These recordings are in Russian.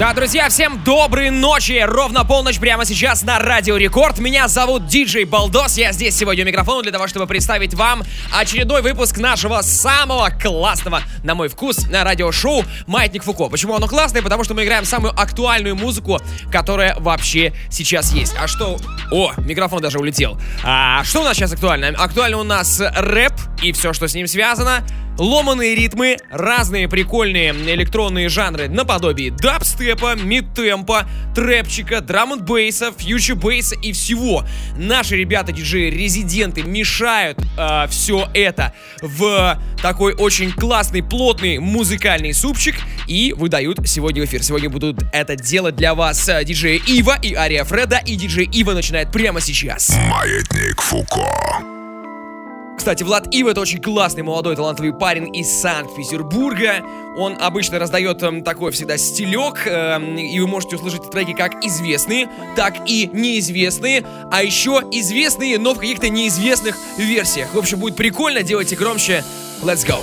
Да, друзья, всем доброй ночи! Ровно полночь прямо сейчас на Радио Рекорд. Меня зовут Диджей Балдос. Я здесь сегодня у микрофона для того, чтобы представить вам очередной выпуск нашего самого классного, на мой вкус, на радиошоу «Маятник Фуко». Почему оно классное? Потому что мы играем самую актуальную музыку, которая вообще сейчас есть. А что... О, микрофон даже улетел. А что у нас сейчас актуально? Актуально у нас рэп и все, что с ним связано ломаные ритмы, разные прикольные электронные жанры наподобие дабстепа, мидтемпа, трэпчика, драм н бейса, фьючер бейса и всего. Наши ребята диджеи резиденты мешают э, все это в такой очень классный, плотный музыкальный супчик и выдают сегодня в эфир. Сегодня будут это делать для вас э, диджеи Ива и Ария Фреда, и диджей Ива начинает прямо сейчас. Маятник Фуко. Кстати, Влад Ив это очень классный молодой талантливый парень из Санкт-Петербурга. Он обычно раздает эм, такой всегда стилек, эм, и вы можете услышать треки как известные, так и неизвестные, а еще известные, но в каких-то неизвестных версиях. В общем, будет прикольно, делайте громче. Let's go.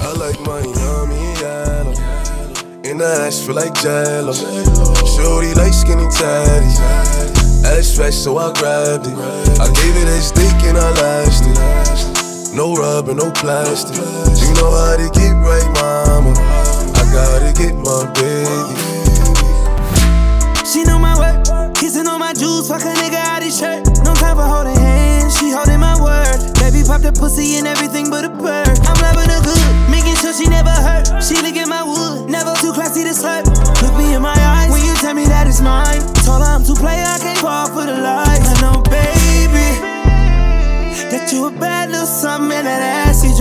I fat, so I grabbed it. I gave it a stick and I lasted. No rubber, no plastic. You know how to get right, mama. I gotta get my baby. She know my work, kissing on my jewels, fuck a nigga out his shirt. No time for holding hands, she holding my word. Baby pop the pussy and everything but a bird. I'm loving her good, making sure she never hurt.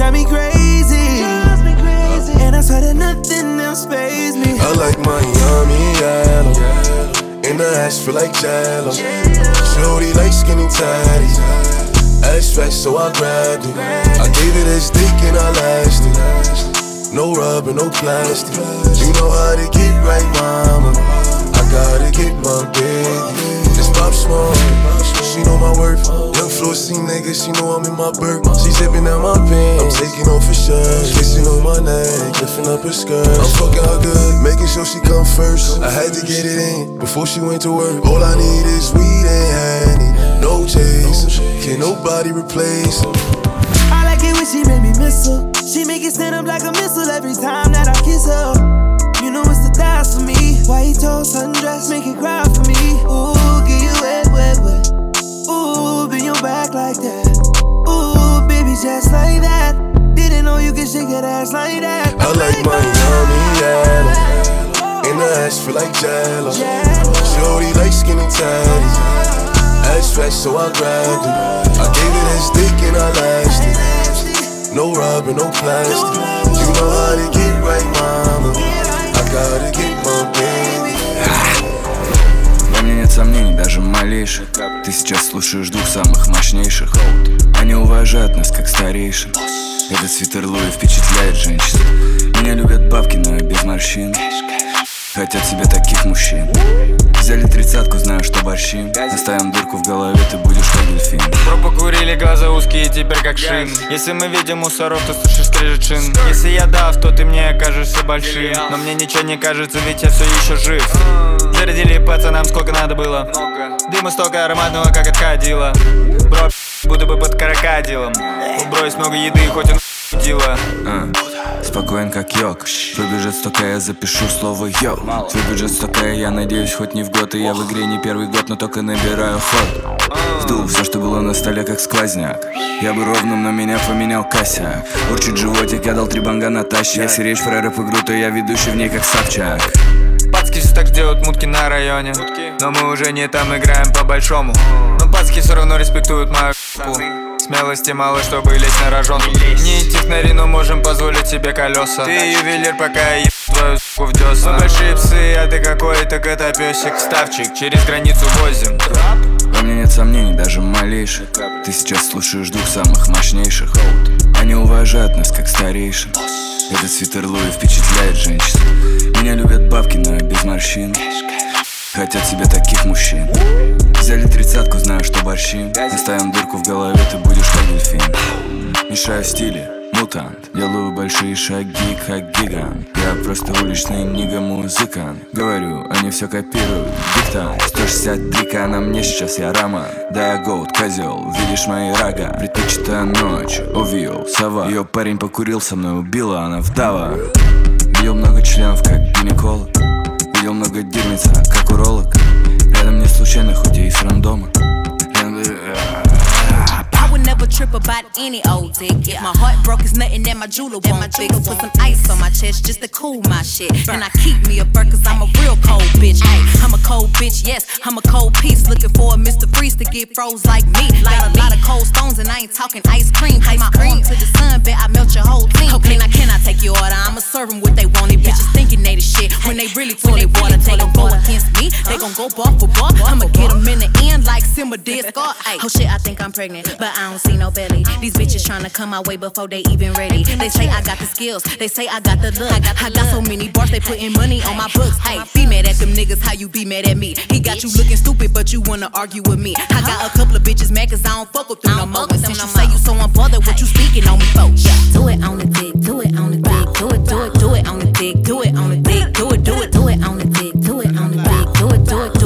Drive me crazy. And I swear that nothing else pays me. I like my yummy yellow. In the ass feel like jello. Shorty like skinny tatties. Ass fat, so I grabbed it. I gave it a stick and I lasted. No rubber, no plastic. You know how to get right, mama. I gotta get my baby. Pop smoke. She know my worth. Young floor C nigga, she know I'm in my birth. She zipping out my pants. I'm taking off her shirt. Kissing on my neck, lifting up her skirt. I'm fucking her good, making sure she come first. I had to get it in before she went to work. All I need is weed and honey. No chase. Can nobody replace. I like it when she make me miss her. She make it stand up like a missile every time that I kiss her. You know it's the thighs for me. White toast, sundress, make it cry for me. Ooh, like that. Ooh, baby, just like that. Didn't know you could shake that ass like that. I like my yummy yellow. In the ass feel like jello. Shorty like skinny tatties. Ass fat, so I grabbed it. I gave it a stick and I lasted. No rubber, no plastic. You know how to get right, mama. I gotta get my baby. Во мне нет сомнений, даже малейших Ты сейчас слушаешь двух самых мощнейших. Они уважают нас как старейшин. Этот свитер Луи впечатляет женщин. Меня любят бабки, но я без морщин. Хотят себе таких мужчин. Взяли тридцатку, знаю, что борщим Оставим дырку в голове, ты будешь как дельфин. Про покурили, глаза узкие, теперь как шин. Если мы видим мусоров, то слышишь скрежет шин. Если я дав, то ты мне кажешься большим. Но мне ничего не кажется, ведь я все еще жив Зарядили пацанам сколько надо было. Дыма столько ароматного, как от кадила. Бро, будто бы под крокодилом. Убрось много еды, хоть он дила. А, Спокоен как йог. Твой бюджет столько, я запишу слово йо Твой бюджет столько, я надеюсь, хоть не в год. И я в игре не первый год, но только набираю ход. Сдул все, что было на столе, как сквозняк. Я бы ровным, но меня поменял косяк. Урчит животик, я дал три банга Натаще Если речь про рэп игру, то я ведущий в ней как Собчак так делают мутки на районе. Но мы уже не там играем по большому Но пацки все равно респектуют мою. Смелости мало, чтобы лезть на рожон. Не технари, но можем позволить себе колеса. Ты ювелир, пока я еб твою суку в десна Мы большие псы, а ты какой-то котопесик Ставчик, через границу возим. Во мне нет сомнений, даже малейших. Ты сейчас слушаешь двух самых мощнейших. Они уважают нас как старейшин. Этот свитер Луи впечатляет женщин Меня любят бабки, но я без морщин. Хотят себе таких мужчин. Взяли тридцатку, знаю, что борщим Оставим дырку в голове, ты будешь как дельфин. Мешаю стили, мутант. Делаю большие шаги, как гигант. Я просто уличный нига музыкант Говорю, они все копируют, диктант. 163 на мне сейчас я роман. Да я голд, козел, видишь мои рога. Предпочитаю ночь, увидел, сова. Ее парень покурил со мной, убила, она вдова Видел много членов, как гинеколог. Видел много дерьмица, как уролог. Рядом не случайно, хоть и из рандома never trip about any old dick. Yeah. My heart broke is nothing that my jeweler won't fix. Put some ice on my chest just to cool my shit. And I keep me a bird cause I'm a real cold bitch. Ay, I'm a cold bitch, yes, I'm a cold piece. Looking for a Mr. Freeze to get froze like me. Like a lot of cold stones and I ain't talking ice cream. Take my arm to the sun, bet I melt your whole team. Okay, now can I take your order? I'ma serve them what they want. These bitches thinking they the shit. When they really toilet water, they gon' go against me. They gon' go bar for bar. I'ma get them in the end like Simba did Scar. Oh, oh shit, I think I'm pregnant, but I don't see no belly. These bitches tryna come my way before they even ready. They say I got the skills, they say I got the look. I got, I got so many bars, they putting money on my books. Hey, be mad at them niggas, how you be mad at me? He got you looking stupid, but you wanna argue with me. I got a couple of bitches mad cause I don't fuck with them no more. And since you say you so unbothered, what you speaking on me for? Yeah. Do it on the dick, do it on the dick, do it, do it, do it on the dick, do it on the dick, do it, do it, do it on the dick, do it on the dick, do it, do it, do it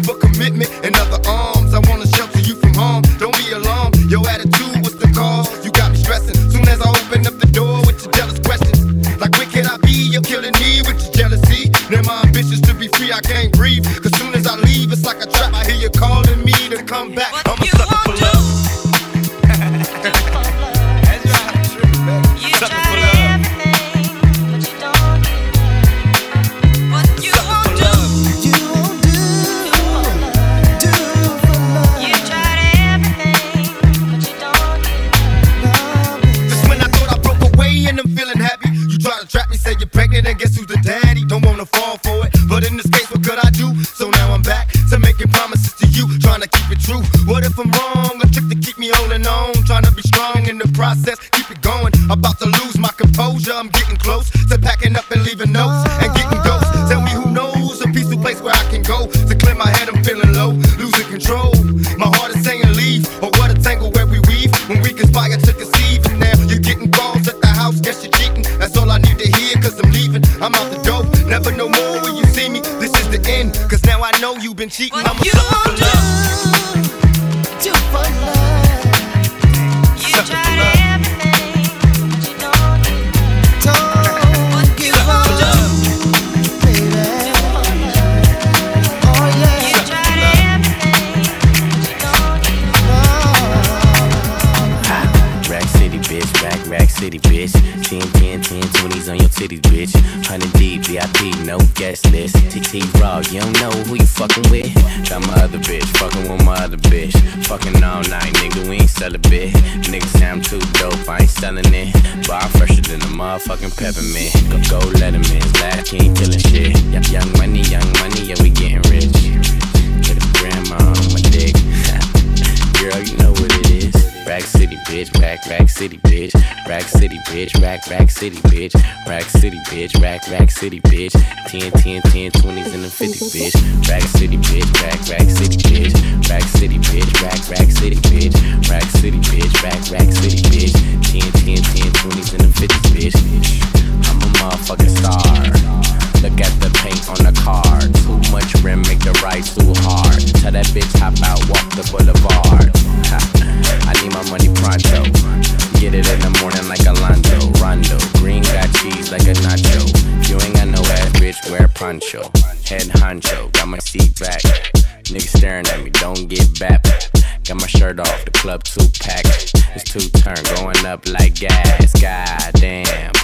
city, bitch. 10, 10, 10,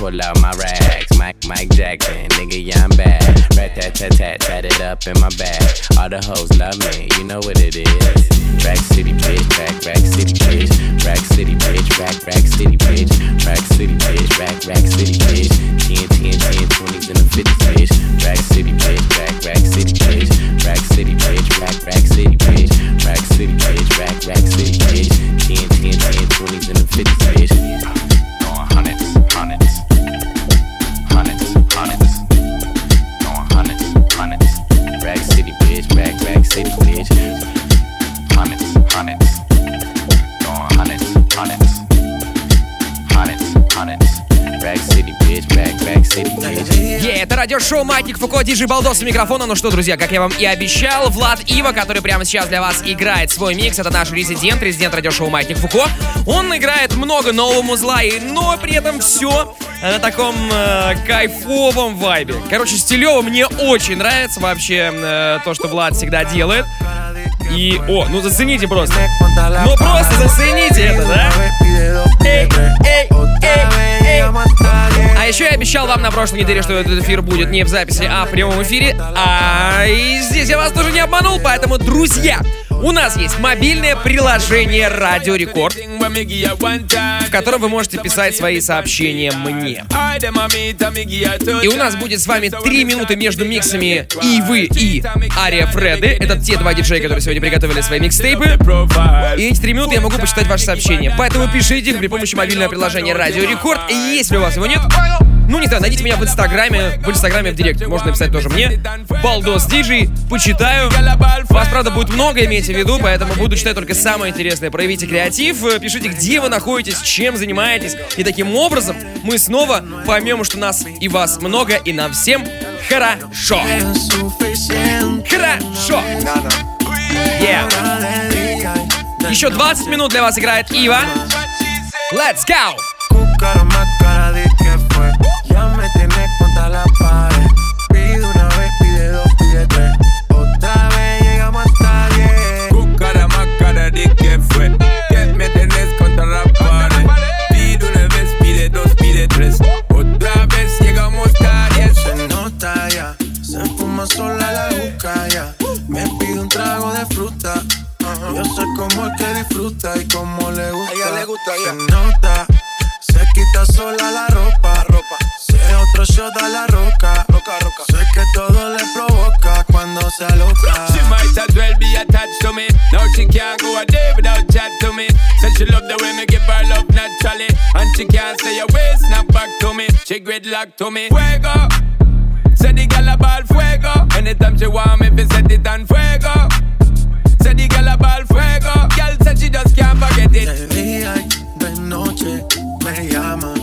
pull out my rags. Mike, Mike Jackson, nigga, yeah, I'm bad. Rat tat tat tat, tat it up in my bag. All the hoes love me, you know what it is. Rack City, bitch, rack, rack city, bitch. Rack City, bitch, rack, rack city, bitch. Rack City, bitch, rack, rack city, bitch. 10, 10, 10, 20s and the 50s, bitch. Rack City, bitch, rack, rack city, bitch. Rack City, bitch, rack, rack city, bitch. Rack City, bitch, rack, rack city, bitch. 10, 10, 10, 20s and the 50s, bitch. Это радиошоу Маятник Фуко, диджей Балдос у микрофона. Ну что, друзья, как я вам и обещал, Влад Ива, который прямо сейчас для вас играет свой микс, это наш резидент, резидент радиошоу Маятник Фуко. Он играет много нового музла, и, но при этом все на таком э, кайфовом вайбе. Короче, стилево мне очень нравится вообще э, то, что Влад всегда делает. И, о, ну зацените просто. Ну просто зацените это, да? Эй, эй, эй, эй. А еще я обещал вам на прошлой неделе, что этот эфир будет не в записи, а в прямом эфире. А и здесь я вас тоже не обманул, поэтому, друзья, у нас есть мобильное приложение Радио Рекорд, в котором вы можете писать свои сообщения мне. И у нас будет с вами три минуты между миксами и вы, и Ария Фреды. Это те два диджея, которые сегодня приготовили свои микстейпы. И эти три минуты я могу почитать ваши сообщения. Поэтому пишите их при помощи мобильного приложения Радио Рекорд. И если у вас его нет, ну не знаю, найдите меня в Инстаграме, в Инстаграме в Директ. Можно написать тоже мне. Балдос Диджей, почитаю. Вас, правда, будет много, имейте в виду, поэтому буду читать только самое интересное. Проявите креатив, э, пишите, где вы находитесь, чем занимаетесь. И таким образом мы снова поймем, что нас и вас много, и нам всем хорошо. Хорошо. Yeah. Еще 20 минут для вас играет Ива. Let's go! Cara más Yo sé cómo el que disfruta y cómo le gusta. A ella le gusta, Se nota, se quita sola la ropa. ropa. Si es otro shot a la roca. Roca, roca. Sé que todo le provoca cuando se aloca. She might as well be attached to me. Now she can't go a day without chat to me. Said she love the way me give her love naturally. And she can't stay away, snap back to me. She gridlock to me. Fuego. Say the gal a ball fuego. Anytime she want me, fi set it on fuego. Say the gal a ball fuego. Girl said she just can't forget it. De día de noche me llama.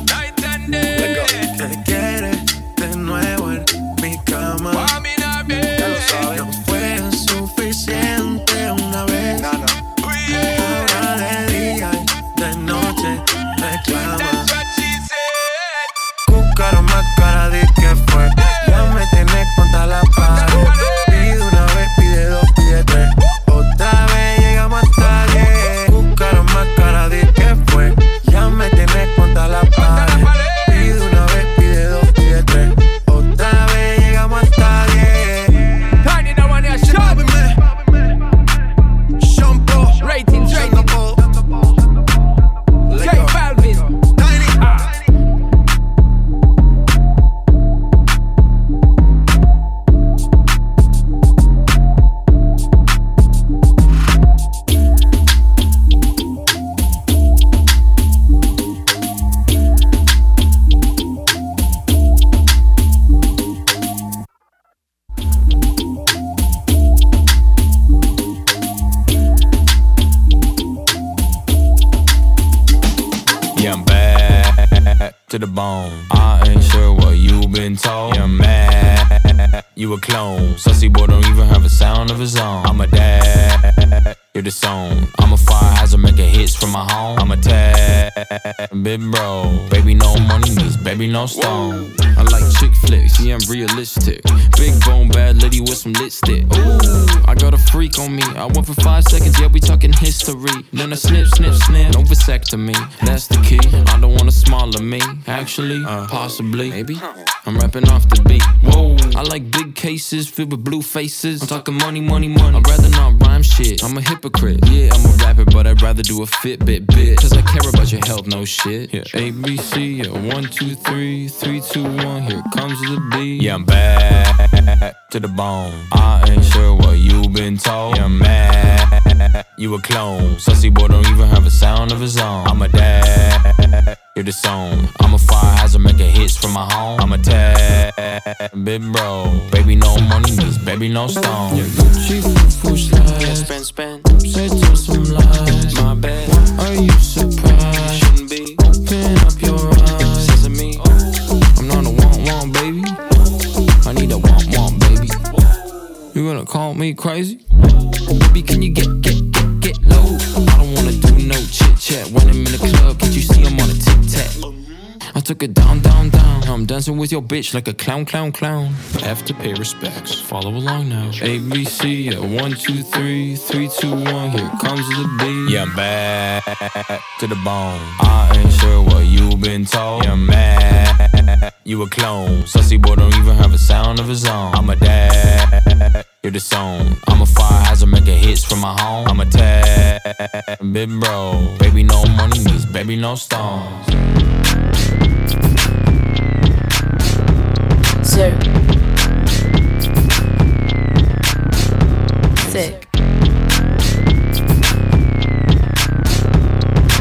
No vasectomy. That's the key. I don't want a smaller me. Actually, uh, possibly, maybe. I'm rapping off the beat. Whoa, I like big cases filled with blue faces. I'm talking money, money, money. I'd rather not rhyme shit. I'm a hypocrite. Yeah, I'm a rapper, but I'd rather do a Fitbit bit. Cause I care about your health, no shit. Yeah, A, B, C, yeah, one, two, three, three, two, one. Here comes the beat. Yeah, I'm back to the bone. I ain't sure what you've been told. Yeah, I'm mad. You a clone. Sussy boy don't even have a sound of his own. I'm a dad. You're the song. I'm a fire hazard, making hits from my home. I'm a tad big bro. Baby, no money means baby, no stone. Gucci full slide. Yeah, spend, spend. Say to some lies. My bad. Are you surprised? Shouldn't be. Open up your eyes. Sesame. Oh, I'm not a want, want, baby. I need a want, want, baby. You gonna call me crazy? Baby, can you get, get, get, get low? I don't wanna do no chit chat when I'm in the club. Can't you see I'm on a tic tac? I took it down, down, down. I'm dancing with your bitch like a clown, clown, clown. Have to pay respects. Follow along now. A B C, yeah, one, two, three, three, two, one. Here comes the beat. Yeah, I'm back to the bone. I ain't sure what you've been told. Yeah, I'm mad. You a clone. Sussy boy don't even have a sound of his own. I'm a dad. You're the. I'm a fire hazard, making hits from my home. I'm a tad big bro. Baby, no money means baby, no stones. Sir. Sick.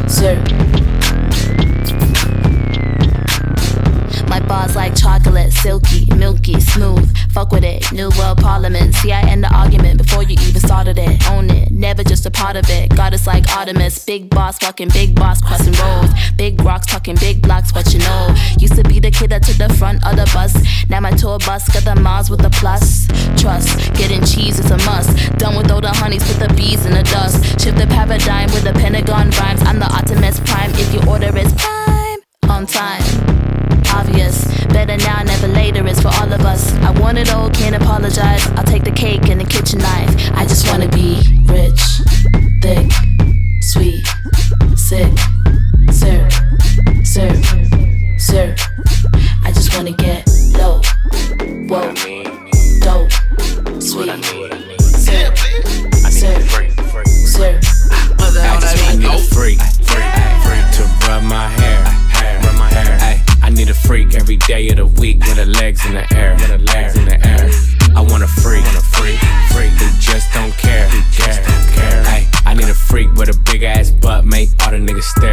Sir. My bars like chocolate, silky, milky, smooth. Fuck with it, new world parliament. See, I end the argument before you even started it. Own it, never just a part of it. Goddess like Artemis, big boss, fucking big boss, crossing roads. Big rocks, talking big blocks, what you know. Used to be the kid that took the front of the bus. Now my tour bus got the miles with the plus. Trust, getting cheese is a must. Done with all the honeys, put the bees in the dust. Shift the paradigm with the Pentagon rhymes. I'm the Optimus Prime if you order it's prime. On time obvious. Better now, never later is for all of us. I want it all, can't apologize. I'll take the cake and the kitchen knife. I just wanna be rich, thick, sweet, sick, sir, sir, sir. I just wanna get day of the week with her legs in the air, with her legs in the air. I want a freak, want a freak, freak who just don't care, who just don't care. Ay, I need a freak with a big ass butt, make all the niggas stare,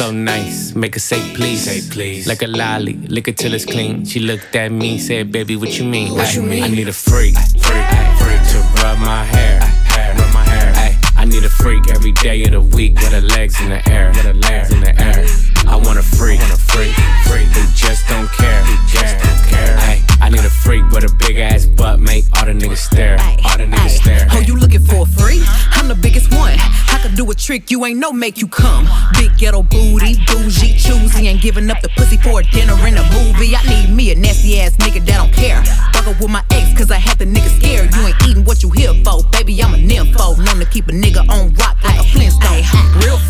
So nice, make her say please. Say please. Like a lolly, lick it till it's clean. She looked at me, said, baby, what you mean? What you mean? I need a freak, freak, freak to rub my hair, rub my hair. I need a freak every day of the week with her legs in the air, with her legs in the air. I want a freak, want a freak, freak who just don't care, who just don't care. Ay, I need a freak with a big ass butt, make all the niggas stare, all the niggas stare. Oh, you looking for a freak? I'm the biggest one. I could do a trick you ain't no make you come. Big ghetto booty, bougie, choosy, ain't giving up the pussy for a dinner and a movie. I need me a nasty ass nigga that don't care. Fuck up with my ex, cause I had the nigga scared. You ain't eating what you here for, baby. I'm a nympho. Known to keep a nigga on rock like a Flintstone.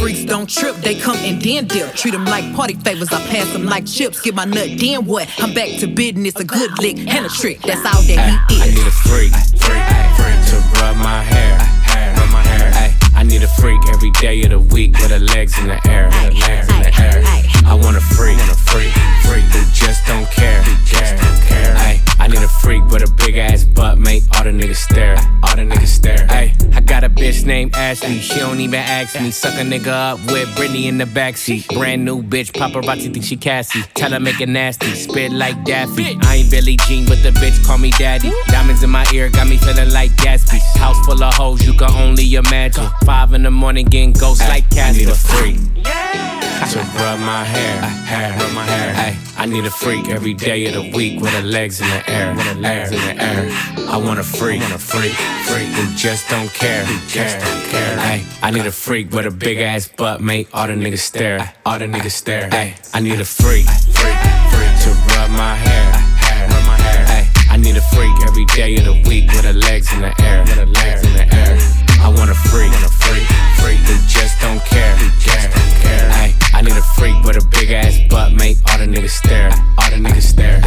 Real freaks don't trip, they come and then dip. Treat them like party favors, I pass them like chips. Get my nut, then what? I'm back to business, a good lick and a trick. That's all that he I need a freak, freak, freak to rub my hair, hair, rub my hair. I need a freak every day of the week with her legs in the air, with her legs in the air. I want a freak, want a freak, freak who just don't care, just don't care. Ay, I need a freak with a big ass butt, make all the niggas stare, all the niggas stare. Ay, I got a bitch named Ashley. She don't even ask me. Suck a nigga up with Brittany in the backseat. Brand new bitch, paparazzi think she Cassie. Tell her make it nasty, spit like Daffy. I ain't Billie Jean, but the bitch call me daddy. Diamonds in my ear got me feeling like Gatsby. House full of hoes, you can only imagine. Five in the morning getting ghosts like Cassie. I need a freak. To rub my hair, hair, rub my hair. Ay, I need a freak every day of the week with her legs in the air, with her legs in the air. I want a freak, want a freak, freak who just don't care, who just don't care. Ay, I need a freak with a big ass butt, make all the niggas stare, all the niggas stare. Ay, I need a freak, freak, freak to rub my hair, hair, rub my hair. Ay, I need a freak every day of the week with her legs in the air, with her legs in the air. I want a freak, want a freak, freak who just don't care, who just don't care. Ay, I need a freak with a big ass butt, make all the niggas stare, all the niggas stare.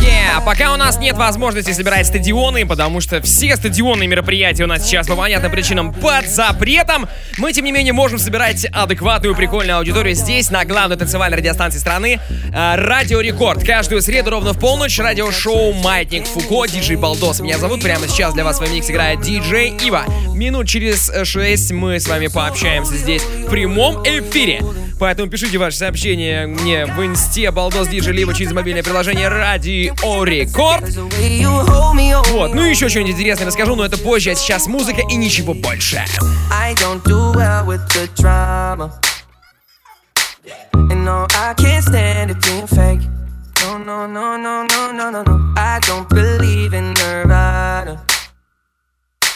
Yeah, пока у нас нет возможности собирать стадионы, потому что все стадионы и мероприятия у нас сейчас по понятным причинам под запретом, мы, тем не менее, можем собирать адекватную прикольную аудиторию здесь, на главной танцевальной радиостанции страны, э, Радио Рекорд. Каждую среду ровно в полночь радиошоу Маятник Фуко, диджей Балдос. Меня зовут, прямо сейчас для вас в микс играет диджей Ива. Минут через 6 мы с вами пообщаемся здесь в прямом эфире. Поэтому пишите ваши сообщения мне в инсте Балдос Диджи, либо через мобильное приложение Радио Рекорд. Вот, ну и еще что-нибудь интересное расскажу, но это позже, а сейчас музыка и ничего больше. And no, I can't stand it being fake. No, no, no, no, no, no, no, no. I don't believe in Nirvana.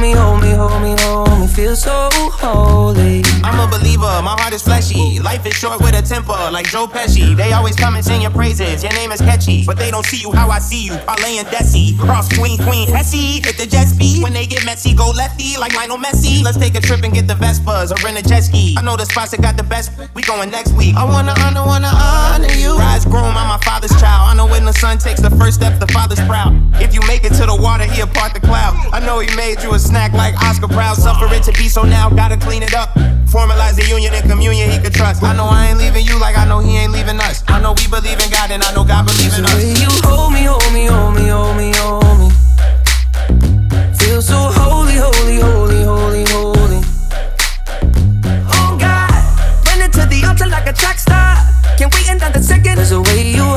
me, hold me, hold me, hold me. Feel so holy. I'm a believer, my heart is fleshy. Life is short with a temper, like Joe Pesci. They always come and sing your praises. Your name is catchy, but they don't see you how I see you. Parlay and Desi, cross Queen, Queen, Hesse. Hit the jet speed when they get messy, go lefty like Lionel Messi. Let's take a trip and get the Vespas or rent a jet ski. I know the spots that got the best. We going next week. I wanna honor, wanna honor you. Rise groom, I'm my father's child. I know when the son takes the first step, the father's proud. If you make it to the water, he apart the cloud. I know he made you a snack like Oscar Proud. Suffer it to be so now, gotta clean it up. Formalize the union and communion he could trust. I know I ain't leaving you like I know he ain't leaving us. I know we believe in God and I know God believes in us. you hold me, hold me, hold me, hold me, hold me. Feel so holy, holy, holy, holy, holy. Oh God, running to the altar like a track star. Can't wait another second. Cause the way you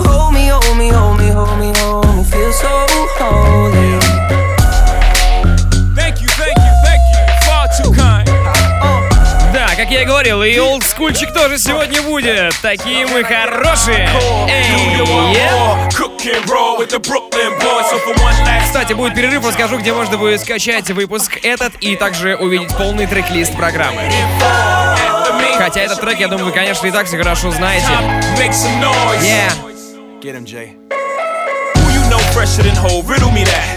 я и говорил, и олдскульчик тоже сегодня будет. Такие мы хорошие. Эй, yeah. Кстати, будет перерыв, расскажу, где можно будет скачать выпуск этот и также увидеть полный трек-лист программы. Хотя этот трек, я думаю, вы, конечно, и так все хорошо знаете. Yeah. Get him, Jay. Who you know fresher than whole? Riddle me that.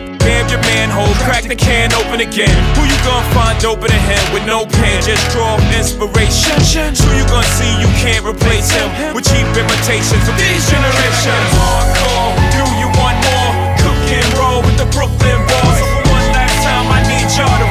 Bam your manhole, crack the can open again. Who you gonna find open a him with no pen? Just draw inspiration. Who you gonna see you can't replace him with cheap imitations of these generations? Hardcore, do you want more? Cook and roll with the Brooklyn boys. So for one last time, I need y'all to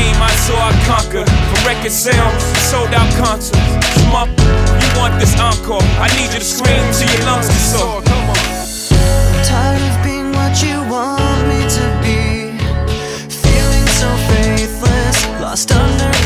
team, I saw I conquer. For record sales, sold out concerts. Come up, you want this encore? I need you to scream till your lungs are sore. Come on. I'm tired of being what you want me to be. Feeling so faithless, lost under.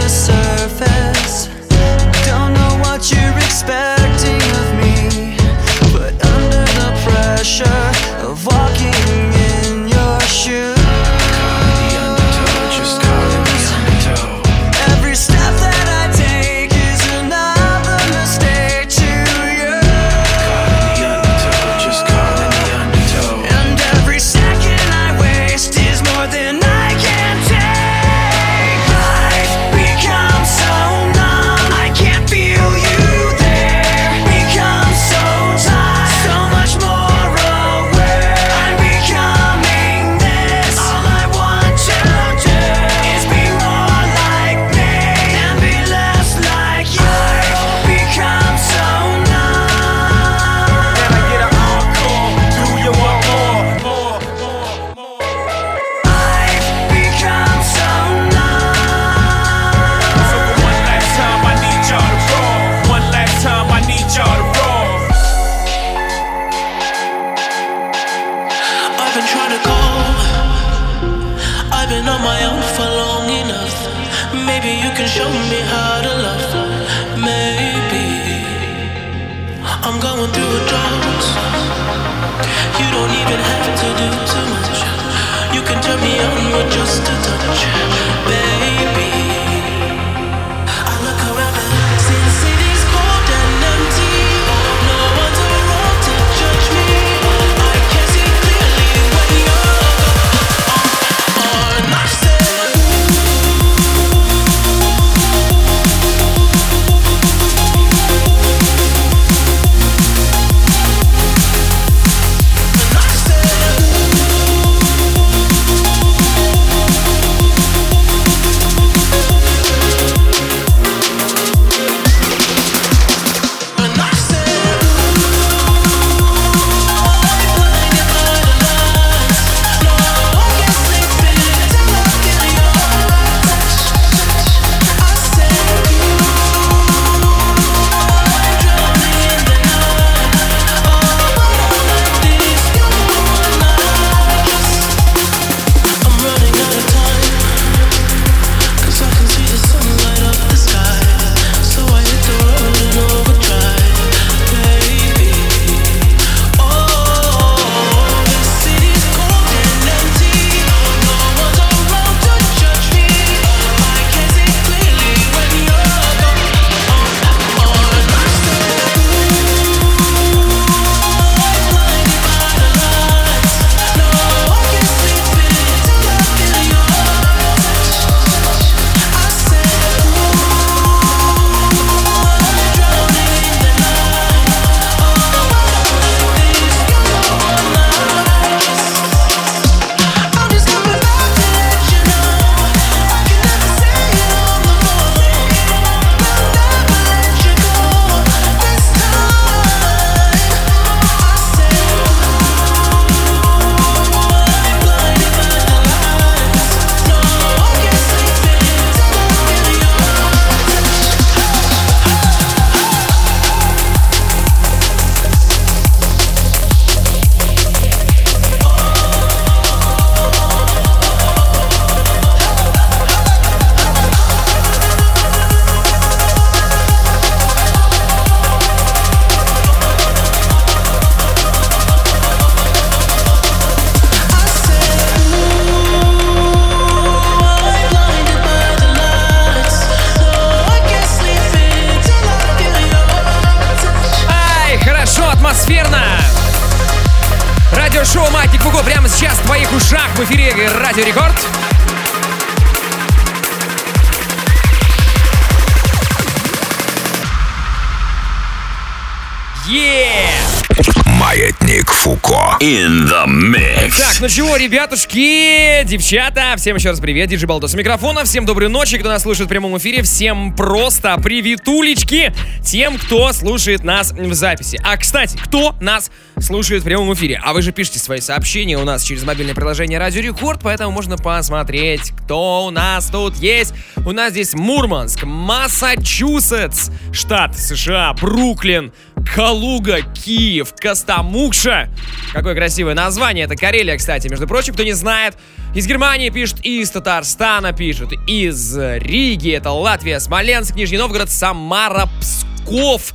Чего, ребятушки, девчата, всем еще раз привет, Диджи Балдос у микрофона, всем доброй ночи, кто нас слушает в прямом эфире, всем просто приветулечки тем, кто слушает нас в записи. А, кстати, кто нас слушает в прямом эфире? А вы же пишите свои сообщения у нас через мобильное приложение Радио Рекорд, поэтому можно посмотреть, кто у нас тут есть. У нас здесь Мурманск, Массачусетс, штат США, Бруклин, Калуга, Киев, Костомукша. Какое красивое название. Это Карелия, кстати, между прочим, кто не знает. Из Германии пишут, из Татарстана пишут, из Риги, это Латвия, Смоленск, Нижний Новгород, Самара, Псков.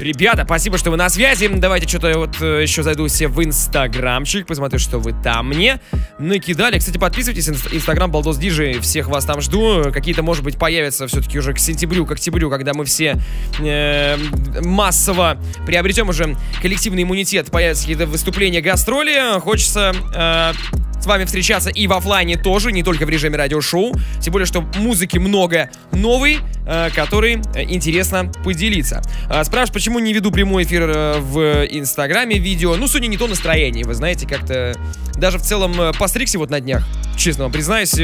Ребята, спасибо, что вы на связи. Давайте что-то вот э, еще зайду все в инстаграмчик, посмотрю, что вы там мне накидали. Кстати, подписывайтесь, инст- инстаграм Балдос Диджи, всех вас там жду. Какие-то, может быть, появятся все-таки уже к сентябрю, к октябрю, когда мы все э, массово приобретем уже коллективный иммунитет, появятся какие-то выступления, гастроли. Хочется э, с вами встречаться и в оффлайне тоже, не только в режиме радиошоу. Тем более, что музыки много новой, э, который э, интересно поделиться. Э, спрашивают, почему не веду прямой эфир в Инстаграме видео. Ну, сегодня не то настроение, вы знаете, как-то даже в целом постригся вот на днях. Честно вам признаюсь,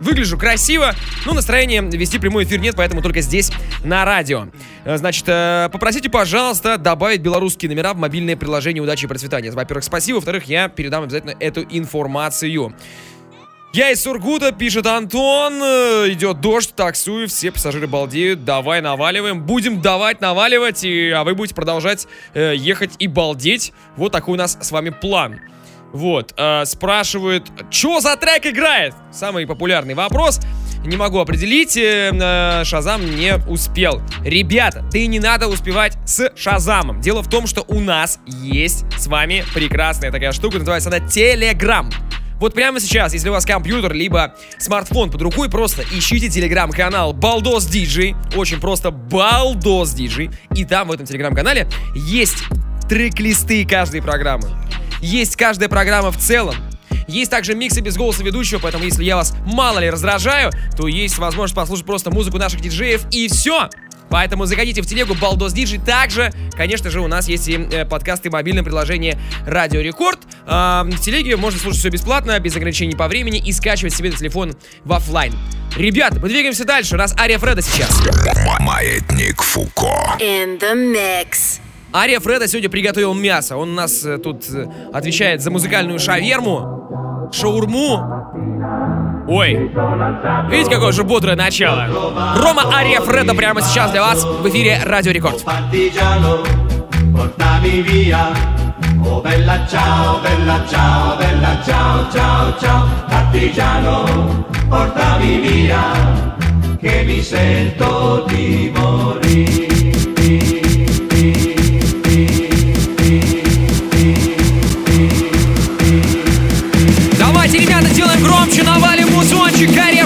Выгляжу красиво, но настроения вести прямой эфир нет, поэтому только здесь, на радио. Э, Значит, э, попросите, пожалуйста, добавить белорусские номера в мобильное приложение «Удачи и процветания». Во-первых, спасибо. Во-вторых, я передам обязательно эту информацию. Я из Сургута, пишет Антон. Э, Идет дождь, таксую, все пассажиры балдеют. Давай наваливаем. Будем давать наваливать, и, а вы будете продолжать э, ехать и балдеть. Вот такой у нас с вами план. Вот, э, спрашивают, что за трек играет? Самый популярный вопрос. Не могу определить, э, э, Шазам не успел. Ребята, и не надо успевать с Шазамом. Дело в том, что у нас есть с вами прекрасная такая штука, называется она Телеграм. Вот прямо сейчас, если у вас компьютер, либо смартфон под рукой, просто ищите телеграм-канал Балдос Диджей. Очень просто Балдос Диджей. И там в этом телеграм-канале есть трек-листы каждой программы. Есть каждая программа в целом. Есть также миксы без голоса ведущего, поэтому если я вас мало ли раздражаю, то есть возможность послушать просто музыку наших диджеев и все. Поэтому заходите в телегу Балдос Диджи. Также, конечно же, у нас есть и э, подкасты в мобильном приложении Радио Рекорд. А, в телеге можно слушать все бесплатно, без ограничений по времени и скачивать себе на телефон в оффлайн. Ребята, мы двигаемся дальше. У нас Ария Фреда сейчас. Маятник Фуко. In the mix. Ария Фреда сегодня приготовил мясо. Он у нас э, тут э, отвечает за музыкальную шаверму, шаурму. Ой, видите, какое же бодрое начало. Рома Ария Фреда прямо сейчас для вас в эфире Радио Рекорд. Oh bella ciao, bella ciao, bella ciao, ciao, ciao. Partigiano, portami via, che mi sento di morire. Carnaval é emocionante, carinho.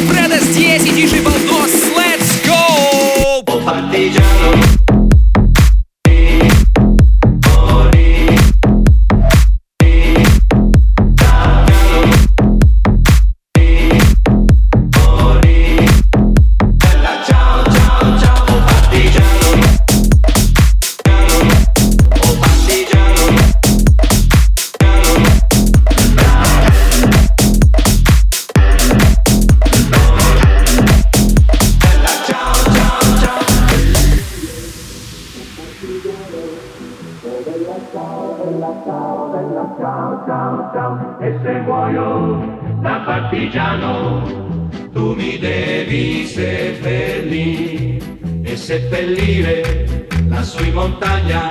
Mi devi seppellire e seppellire lassù in montagna.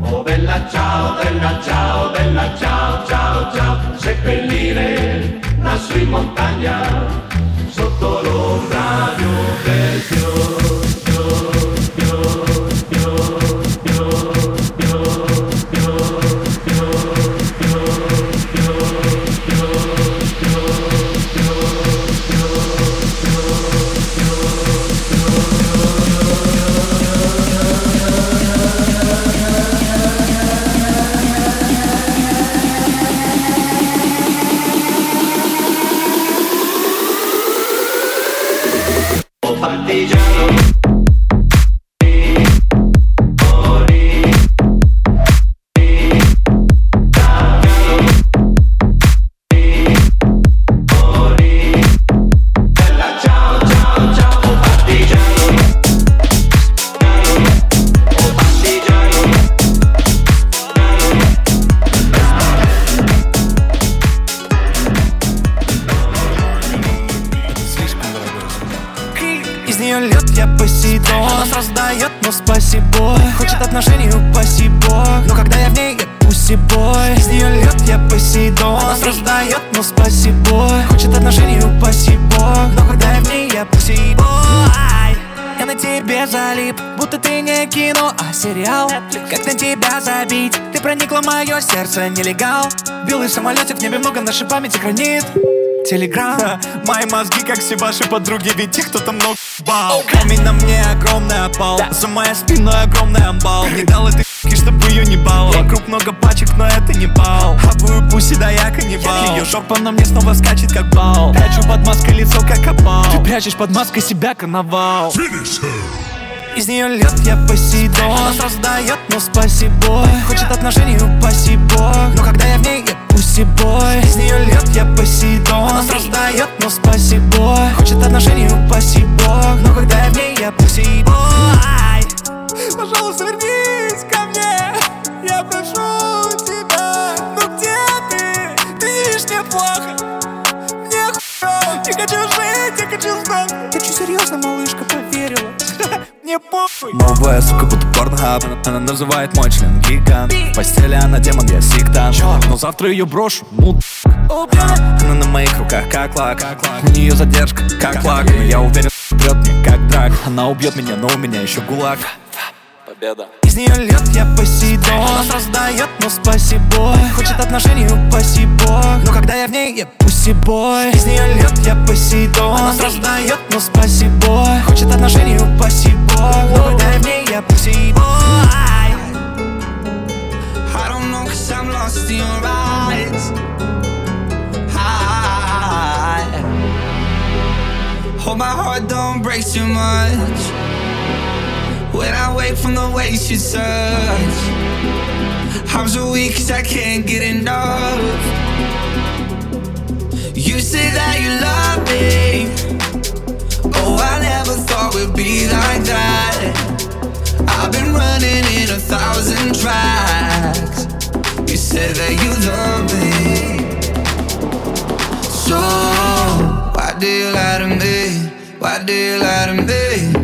Oh bella ciao, bella ciao, bella ciao, ciao, ciao, seppellire lassù in montagna, sotto l'ombra di un bel fior, в мое сердце, нелегал. Белый самолетик в небе много, нашей памяти хранит. Телеграм Мои мозги, как все ваши подруги, ведь их кто-то много бал. Камень на мне огромный опал. За моей спиной огромный амбал. Не дал этой чтобы ее не бал. Вокруг много пачек, но это не бал. Хавую пуси, да я каннибал Ее жопа на мне снова скачет, как бал. Прячу под маской лицо, как опал. Ты прячешь под маской себя, коновал из нее лед я Посейдон. Она сразу дает, но спасибо. Хочет отношений, упаси бог Но когда я в ней, я пуси бой. Из нее лед я Посейдон. Она сразу дает, но спасибо. Хочет отношений, упаси бог Но когда я в ней, я бой Пожалуйста, вернись ко мне. Я прошу тебя. Ну где ты? Ты не видишь мне плохо. Мне хуёво Я хочу жить, я хочу знать. Что, серьезно, похуй Новая сука, будто порнхаб Она называет мой член гигант В постели она демон, я сектант. Но завтра ее брошу, ну Она на моих руках, как лак. У нее задержка, как лак. Но я уверен, прет мне, как драк Она убьет меня, но у меня еще гулаг победа Из нее лед я Посейдон Она сразу дает, но спасибо Хочет отношений, упаси бог Но когда я в ней, я пуси бой Из нее лед я Посейдон Она сразу дает, но спасибо Хочет отношений, упаси бог Но когда я в ней, я пуси бой I don't know cause I'm lost in your eyes. I. Hope my heart don't break too much When I wake from the way she touch I'm so weak cause I can't get enough You say that you love me Oh, I never thought we'd be like that I've been running in a thousand tracks You said that you love me So, you? Why do you lie to me? Why do you lie to me?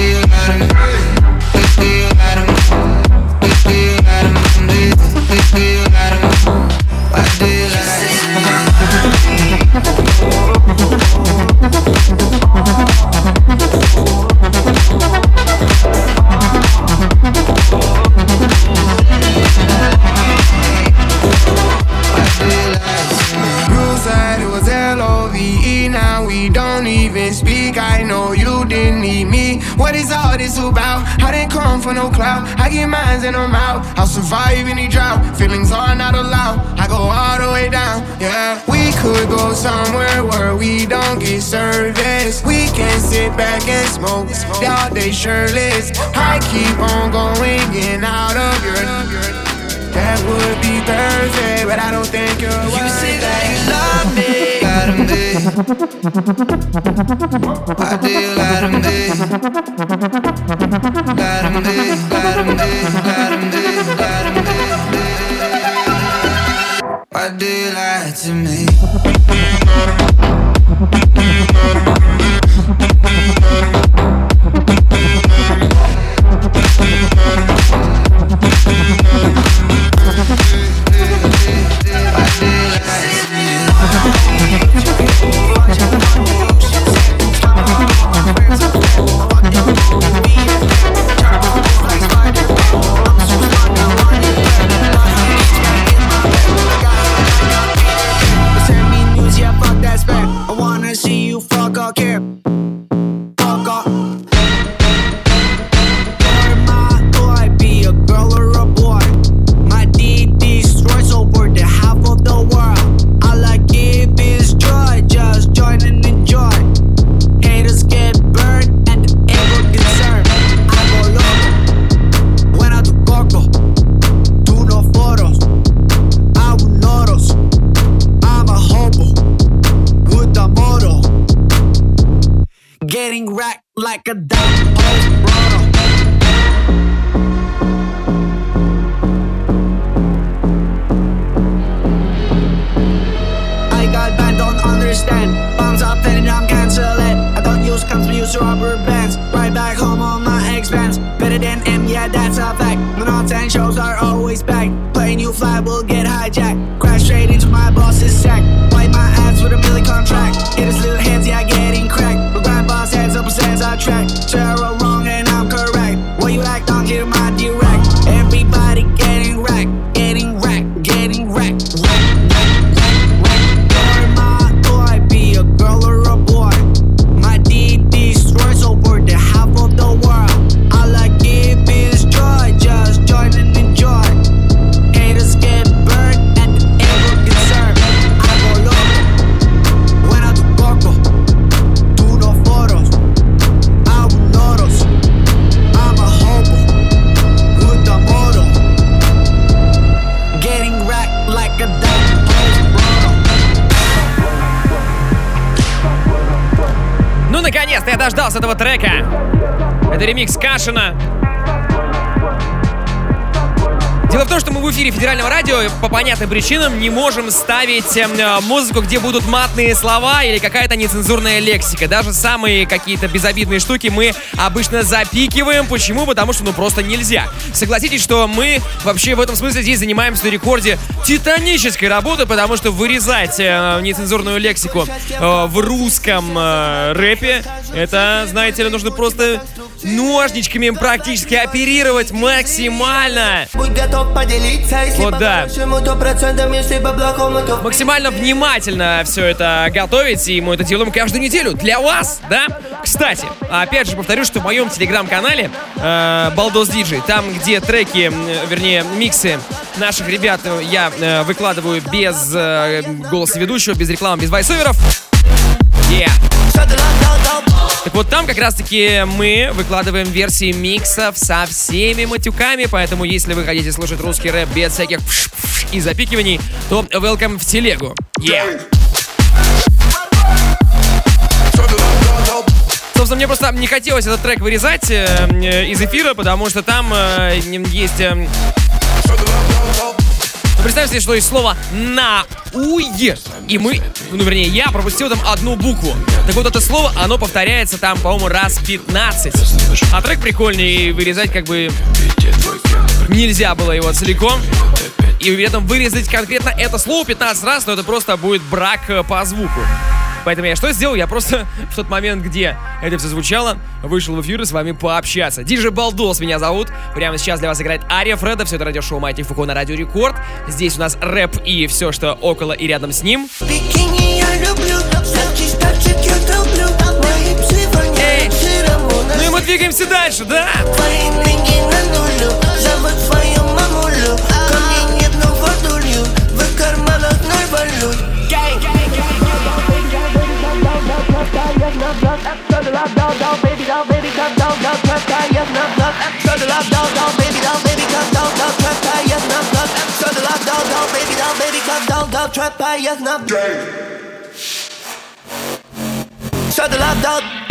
Don't speak. I know you didn't need me. What is all this about? I didn't come for no clout. I get mines and I'm out. I'll survive any drought. Feelings are not allowed. I go all the way down. Yeah, we could go somewhere where we don't get service. We can sit back and smoke all day shirtless. I keep on going in out of your. That would be Thursday, but I don't think you're. You say that you love me. Adam Day. I deal Adam Day. Adam Day, Adam Day, Adam Day, Adam Day. Why do you lie to me? Like a old. I got band, don't understand. Bombs up, and I'm cancel it. I don't use guns, we use rubber bands. Right back home on my expense. Better than M, yeah, that's a fact. My and shows are always back. Playing you fly will get hijacked. Crash straight into my boss's sack. Wipe my ass with a milli contract. Hit his little track, terror дождался этого трека. Это ремикс Кашина. Дело в том, что мы в эфире федерального радио по понятным причинам не можем ставить эм, э, музыку, где будут матные слова или какая-то нецензурная лексика. Даже самые какие-то безобидные штуки мы обычно запикиваем. Почему? Потому что ну просто нельзя. Согласитесь, что мы вообще в этом смысле здесь занимаемся на рекорде титанической работы, потому что вырезать э, нецензурную лексику э, в русском э, рэпе, это, знаете ли, нужно просто ножничками практически оперировать максимально. Будь готов поделиться, если Вот да. то процентом, если бабла комнату максимально внимательно все это готовить, и мы это делаем каждую неделю для вас, да? Кстати, опять же повторю, что в моем телеграм-канале э, Балдос Диджей, там, где треки, вернее, миксы наших ребят э, я э, выкладываю без э, голоса ведущего, без рекламы, без вайсоверов. Yeah. Так вот там как раз-таки мы выкладываем версии миксов со всеми матюками, поэтому если вы хотите слушать русский рэп без всяких пш-пш и запикиваний, то welcome в телегу. Yeah. Собственно, мне просто не хотелось этот трек вырезать э, э, из эфира, потому что там э, есть... э, представьте себе, что есть слово «науе», и мы, ну, вернее, я пропустил там одну букву. Так вот, это слово, оно повторяется там, по-моему, раз 15. А трек прикольный, и вырезать как бы нельзя было его целиком. И при этом вырезать конкретно это слово 15 раз, но это просто будет брак э, по звуку. Поэтому я что сделал? Я просто в тот момент, где это все звучало, вышел в эфир и с вами пообщаться. Диджей Балдос меня зовут. Прямо сейчас для вас играет Ария Фреда. Все это радиошоу Майти Фуко на Радио Рекорд. Здесь у нас рэп и все, что около и рядом с ним. Бикини я люблю, нас Ну и мы двигаемся дальше, да? Твои деньги на нулю, зовут свою мамулю Trap by yes, not Shut the love down.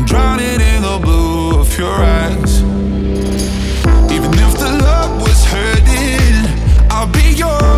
I'm drowning in the blue of your eyes. Even if the love was hurting, I'll be yours.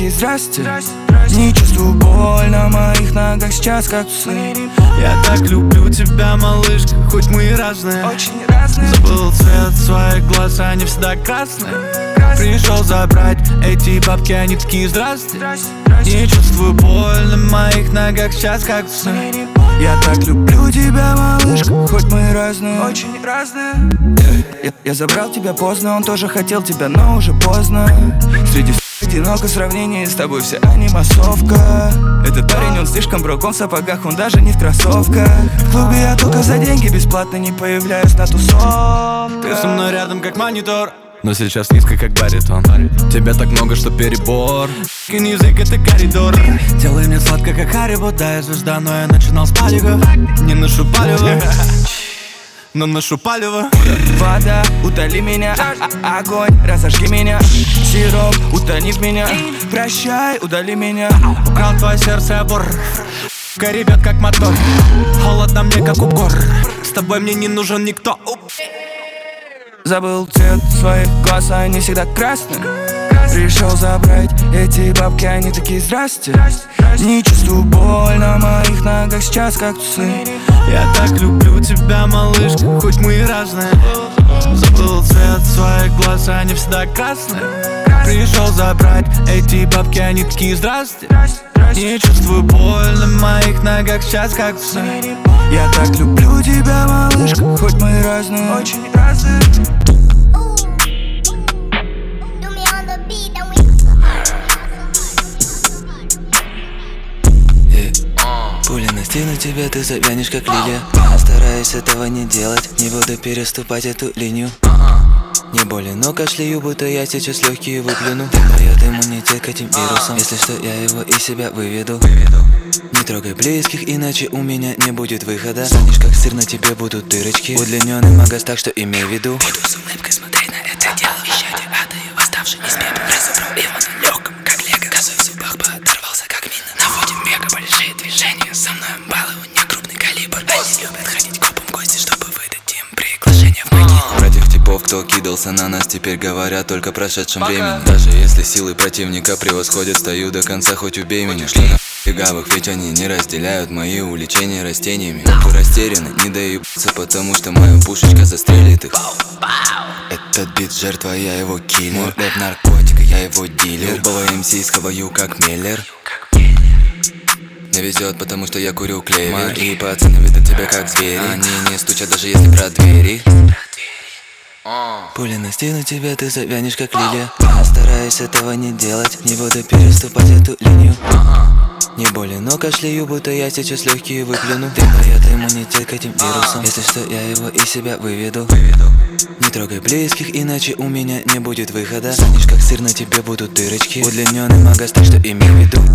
Такие здрасте. Не чувствую боль на моих ногах сейчас, как псы. Я так люблю тебя, малышка, хоть мы и разные. Очень разные. Забыл цвет своих глаз, они всегда красные. Пришел забрать эти бабки, они такие здрасте Не чувствую боль на моих ногах сейчас, как псы. Я так люблю тебя, малышка, хоть мы разные. Очень разные. Я, я забрал тебя поздно, он тоже хотел тебя, но уже поздно. Среди одиноко в сравнении с тобой вся они массовка Этот парень, он слишком брок, он в сапогах, он даже не в кроссовках. В клубе я только за деньги бесплатно не появляюсь на тусовках. Ты со мной рядом, как монитор. Но сейчас низко, как баритон. Тебя так много, что перебор. Кин язык это коридор. Делай мне сладко, как Харибо Да, я звезда, но я начинал с палева. Не ношу палево но ношу палево. Вода, утоли меня, а- а- огонь, разожги меня. Сироп, утони в меня. Прощай, удали меня. Украл твое сердце, Ка, ребят, как мотор. Холодно мне, как укор. С тобой мне не нужен никто Забыл цвет своих глаз, они всегда красные Пришел забрать эти бабки, они такие здрасте Не чувствую боль на моих ногах сейчас как тусы Я так люблю тебя, малышка, хоть мы и разные. Забыл цвет своих глаз, они всегда красные. Пришел забрать эти бабки, они такие здрасте Не чувствую боль на моих ногах сейчас как тусы Я так люблю тебя, малышка, хоть мы и разные. Очень разные Настигнет тебя, ты завянешь как лилия. Стараюсь этого не делать, не буду переступать эту линию. Не болен, но кашляю, будто я сейчас легкие выплюну. Дает иммунитет к этим вирусам. Если что, я его из себя выведу. Не трогай близких, иначе у меня не будет выхода. Станешь как сыр, на тебе будут дырочки. Удлиненный магаз, так что имей в виду. Буду с улыбкой смотреть на это дело. Исчадие ада и восставший из пепла Разобрал его на легком, как лего. Косой в зубах как Наводим мега большие движения. Со мной баллы, у них крупный калибр. Они любят ходить копом в гости, чтобы выдать им приглашение в могилу. Про тех типов, кто кидался на нас, теперь говорят только прошедшем времени. Даже если силы противника превосходят, стою до конца, хоть убей меня. Что на фигавых, ведь они не разделяют мои увлечения растениями. Только растеряны, не доебаться, потому что моя пушечка застрелит их. Этот бит жертва, я его киллер. Мой рэп наркотик, я его дилер. Любого МС схаваю как Миллер мне везет, потому что я курю клевер Мои пацаны ведут тебя как звери. Они не стучат, даже если про двери. Пуля настигнет тебя, ты завянешь как лилия. Стараюсь этого не делать, не буду переступать эту линию. Не болен, но кашляю, будто я сейчас легкие выплюну Дым дает иммунитет к этим вирусам. Если что, я его из себя выведу. Не трогай близких, иначе у меня не будет выхода. Станешь как сыр, на тебе будут дырочки. Удлиненный магаз, так что имей в виду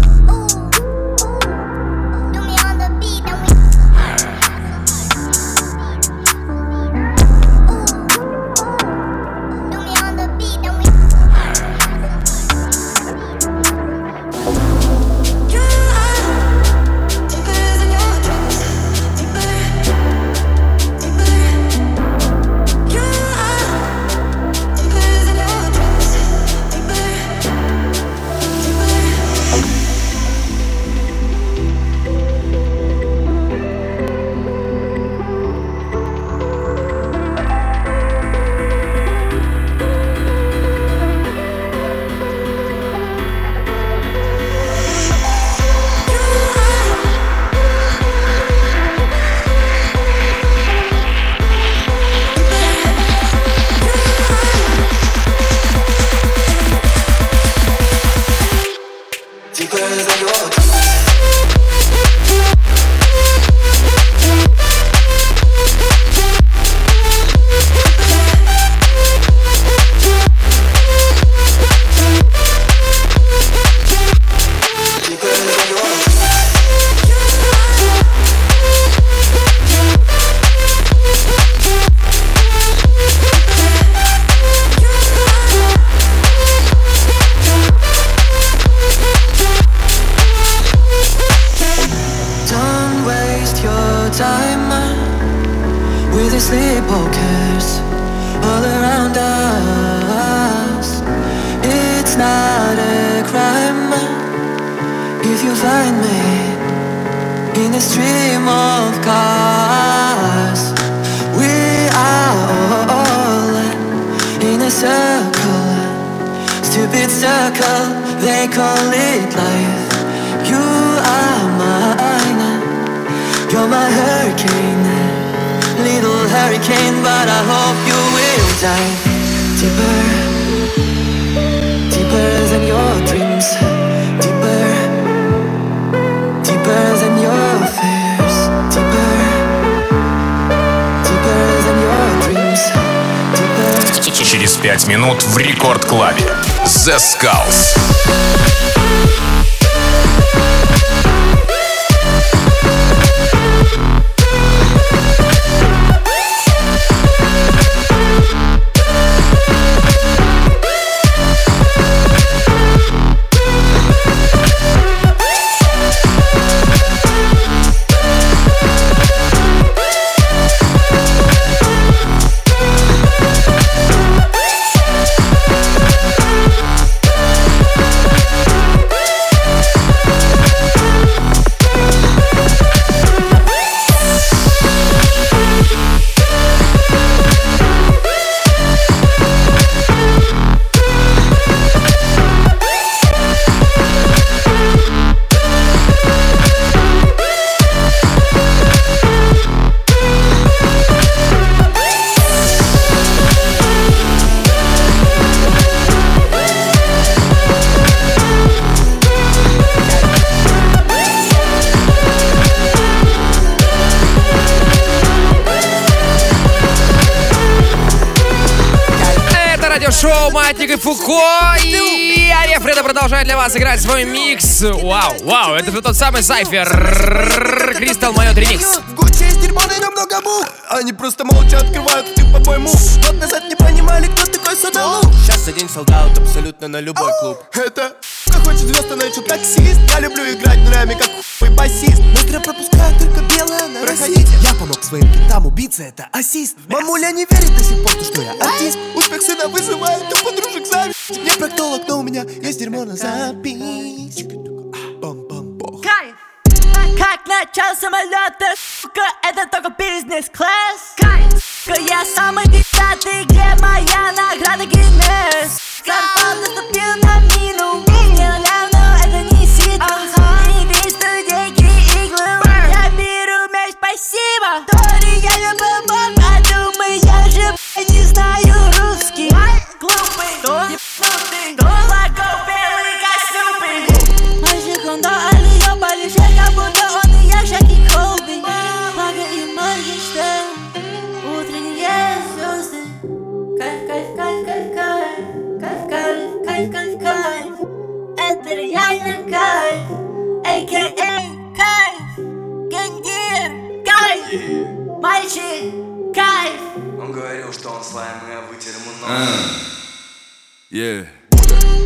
time uh, with your sleepwalkers all around us. It's not a crime uh, if you find me in a stream of cars. We are all in a circle, stupid circle. They call it life. You are mine. You're my hurricane, little hurricane, but I hope you will dive deeper, deeper than your dreams, deeper, deeper than your fears, deeper, deeper than your dreams, deeper. Через пять минут в рекорд-клабе. The Skulls. Радиошоу Маятник и Фуко. И Ария Фреда продолжает для вас играть свой микс. Вау, вау, это тот самый Сайфер. Кристал Майот ремикс. Мух Они просто молча открывают тип по-моему Год назад не понимали, кто такой Садалу Сейчас один солдат абсолютно на любой клуб. Это как хочет звезд, она еще таксист Я люблю играть дурами, как хуй басист. Быстро пропускаю только белое на Простите, я помог своим китам убиться, это ассист Мамуля не верит до сих пор, то, что я артист. Успех сына вызывает у подружек зависть. Не проктолог, но у меня есть дерьмо на запись. Кайф! Как начал самолет, сука, это только бизнес-класс! Сука, я самый пиздатый, где моя награда Гиннес? Зарплат наступил на мину нуля, но это не ситка Не весь деньги иглы Я беру мяч, спасибо. Тори, я любой бог, а думаю, я же не знаю русский. Глупый, ебнутый, Кайф, кайф, кайф, кайф, кайф, кайф, кайф, кайф, кайф Это реально кайф, а.к.а. кайф Гендир, кайф, мальчик, кайф Он говорил, что он слайм, и я вытер ему нос. Yeah.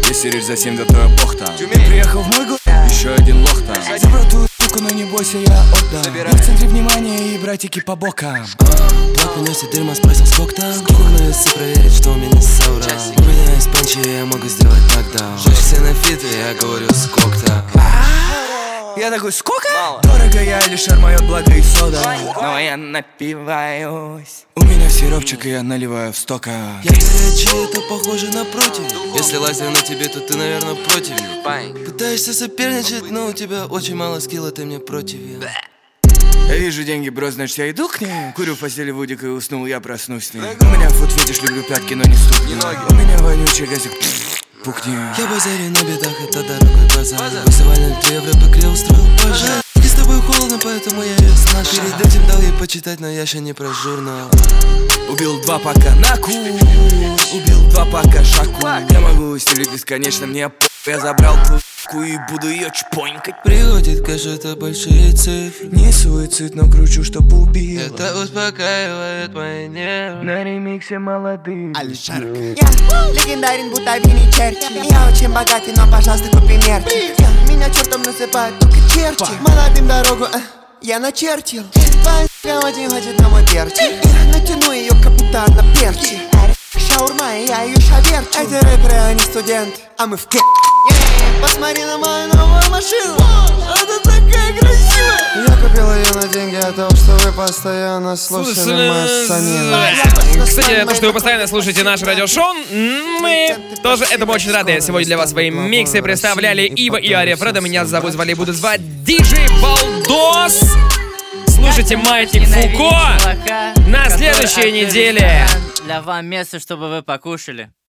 Если речь за 7 до твоя бог там Тюмень приехал в мой город Еще один лох там Забрал твою суку, но не бойся, я отдам. Я в центре внимания и братики по бокам. Плат приносит дерьмо, спросил сколько там Сколько на весы проверить, что у меня соврал У меня есть панчи, я могу сделать нокдаун. Жжешься на фиты, я говорю сколько там Я такой, сколько? Дорого я лишь моет благо и сода. Но я напиваюсь. У меня сиропчик, и я наливаю в стока. Я горячий, это похоже на против. Если лазер на тебе, то ты, наверное, против. Пытаешься соперничать, но у тебя очень мало скилла, ты мне против. Я вижу деньги, бро, значит я иду к ней Курю в постели Вудик и уснул, я проснусь с ней У меня фут фетиш, люблю пятки, но не ступни У меня вонючий газик, пукни. Я базарю на бедах, это дорогой базар Высывали 3 евро, бэкре устроил пожар. И с тобой холодно, поэтому я ее снашу Перед этим дал ей почитать, но я еще не про журнал Убил два пака на ку Убил два пака шаку Я могу стелить бесконечно, мне по Я забрал пушку и буду ее чпонькать. Приводит кэш, это большие цифры. Не суицид, но кручу, чтоб убил. Это успокаивает мои нервы. На ремиксе молодые Алишар Я легендарен, будто Винни Черчилль. Я очень богатый, но, пожалуйста, купи мерчи Я- Меня чертом называют только черти Молодым дорогу э, я начертил Твоя очень хочет на мой перчик. Я натяну ее, как будто она перчи Шаурма, я ее шаверчу. Эти рэперы, они студент, а мы в ке Посмотри на мою новую машину Она такая красивая Я купил ее на деньги от того, что вы постоянно слушали мой санин Кстати, то, что вы постоянно слушаете наше радиошоу, мы тоже этому очень рады. Сегодня для вас свои миксы представляли Ива и Ария Фреда. Меня зовут Вали, буду звать Диджей Балдос. Слушайте Маятник Фуко на следующей неделе. Для вам место, чтобы вы покушали.